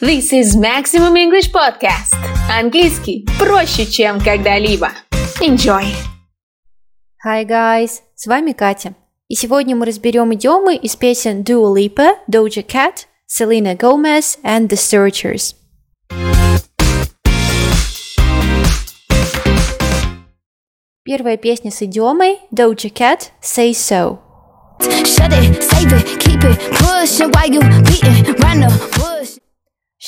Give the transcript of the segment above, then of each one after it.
This is Maximum English Podcast. Английский проще, чем когда-либо. Enjoy! Hi guys, с вами Катя. И сегодня мы разберем идиомы из песен Dua Lipa, Doja Cat, Selena Gomez and The Searchers. Первая песня с идиомой Doja Cat Say So. Shut it, save it, keep it, push it while you beating round the bush.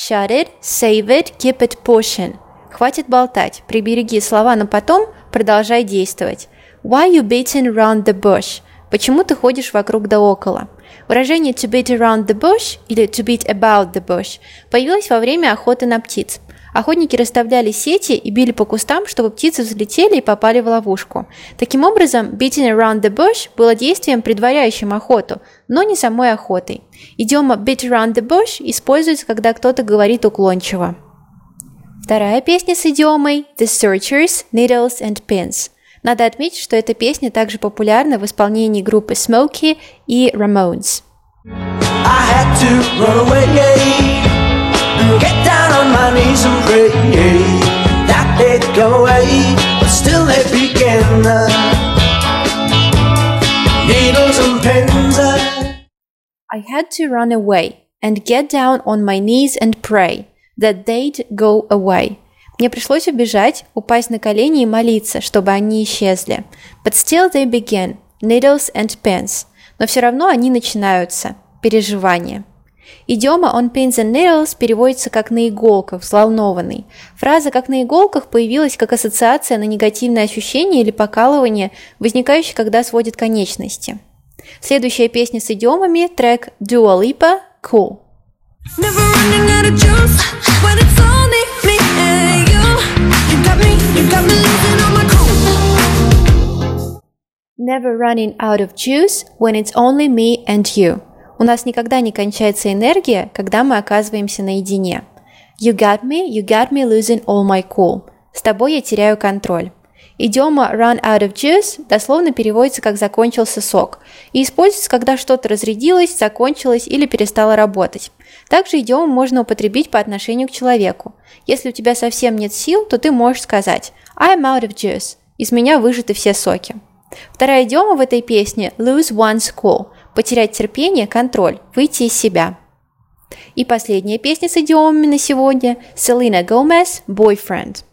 Shut it, save it, keep it pushing. Хватит болтать, прибереги слова на потом, продолжай действовать. Why you beating around the bush? Почему ты ходишь вокруг да около? Выражение to beat around the bush или to beat about the bush появилось во время охоты на птиц. Охотники расставляли сети и били по кустам, чтобы птицы взлетели и попали в ловушку. Таким образом, beating around the bush было действием, предваряющим охоту, но не самой охотой. Идиома beat around the bush используется, когда кто-то говорит уклончиво. Вторая песня с идиомой The Searchers, Needles and Pins. Надо отметить, что эта песня также популярна в исполнении группы Smokey и Ramones. I had to run away, and get down on my knees and pray that they'd go away, Мне пришлось убежать, упасть на колени и молиться, чтобы они исчезли. But still they begin, needles and pins. Но все равно они начинаются. Переживания. Идиома on pins and needles переводится как на иголках, взволнованный. Фраза «как на иголках» появилась как ассоциация на негативное ощущение или покалывание, возникающее, когда сводит конечности. Следующая песня с идиомами – трек Dua Lipa «Cool». Never running out of juice when it's only me and you. Never running out of juice when it's only me and you. У нас никогда не кончается энергия, когда мы оказываемся наедине. You got me, you got me losing all my cool. С тобой я теряю контроль. Идиома run out of juice дословно переводится как «закончился сок» и используется, когда что-то разрядилось, закончилось или перестало работать. Также идиому можно употребить по отношению к человеку. Если у тебя совсем нет сил, то ты можешь сказать I'm out of juice. Из меня выжаты все соки. Вторая идиома в этой песне lose one's cool – потерять терпение, контроль, выйти из себя. И последняя песня с идиомами на сегодня – Selena Gomez «Boyfriend».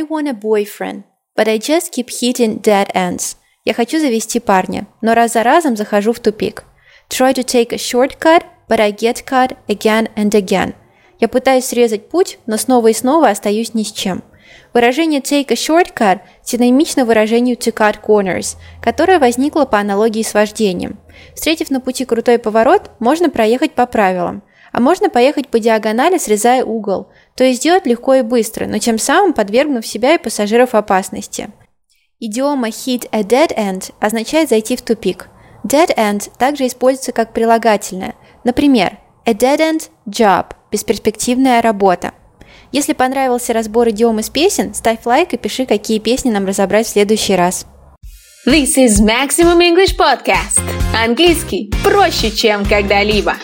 I want a boyfriend, but I just keep hitting dead ends. Я хочу завести парня, но раз за разом захожу в тупик. Try to take a shortcut, but I get cut again and again. Я пытаюсь срезать путь, но снова и снова остаюсь ни с чем. Выражение take a shortcut синонимично выражению to cut corners, которое возникло по аналогии с вождением. Встретив на пути крутой поворот, можно проехать по правилам, а можно поехать по диагонали, срезая угол, то есть сделать легко и быстро, но тем самым подвергнув себя и пассажиров опасности. Идиома hit a dead end означает зайти в тупик. Dead end также используется как прилагательное. Например, a dead end job – бесперспективная работа. Если понравился разбор идиом из песен, ставь лайк и пиши, какие песни нам разобрать в следующий раз. This is Maximum English Podcast. Английский проще, чем когда-либо.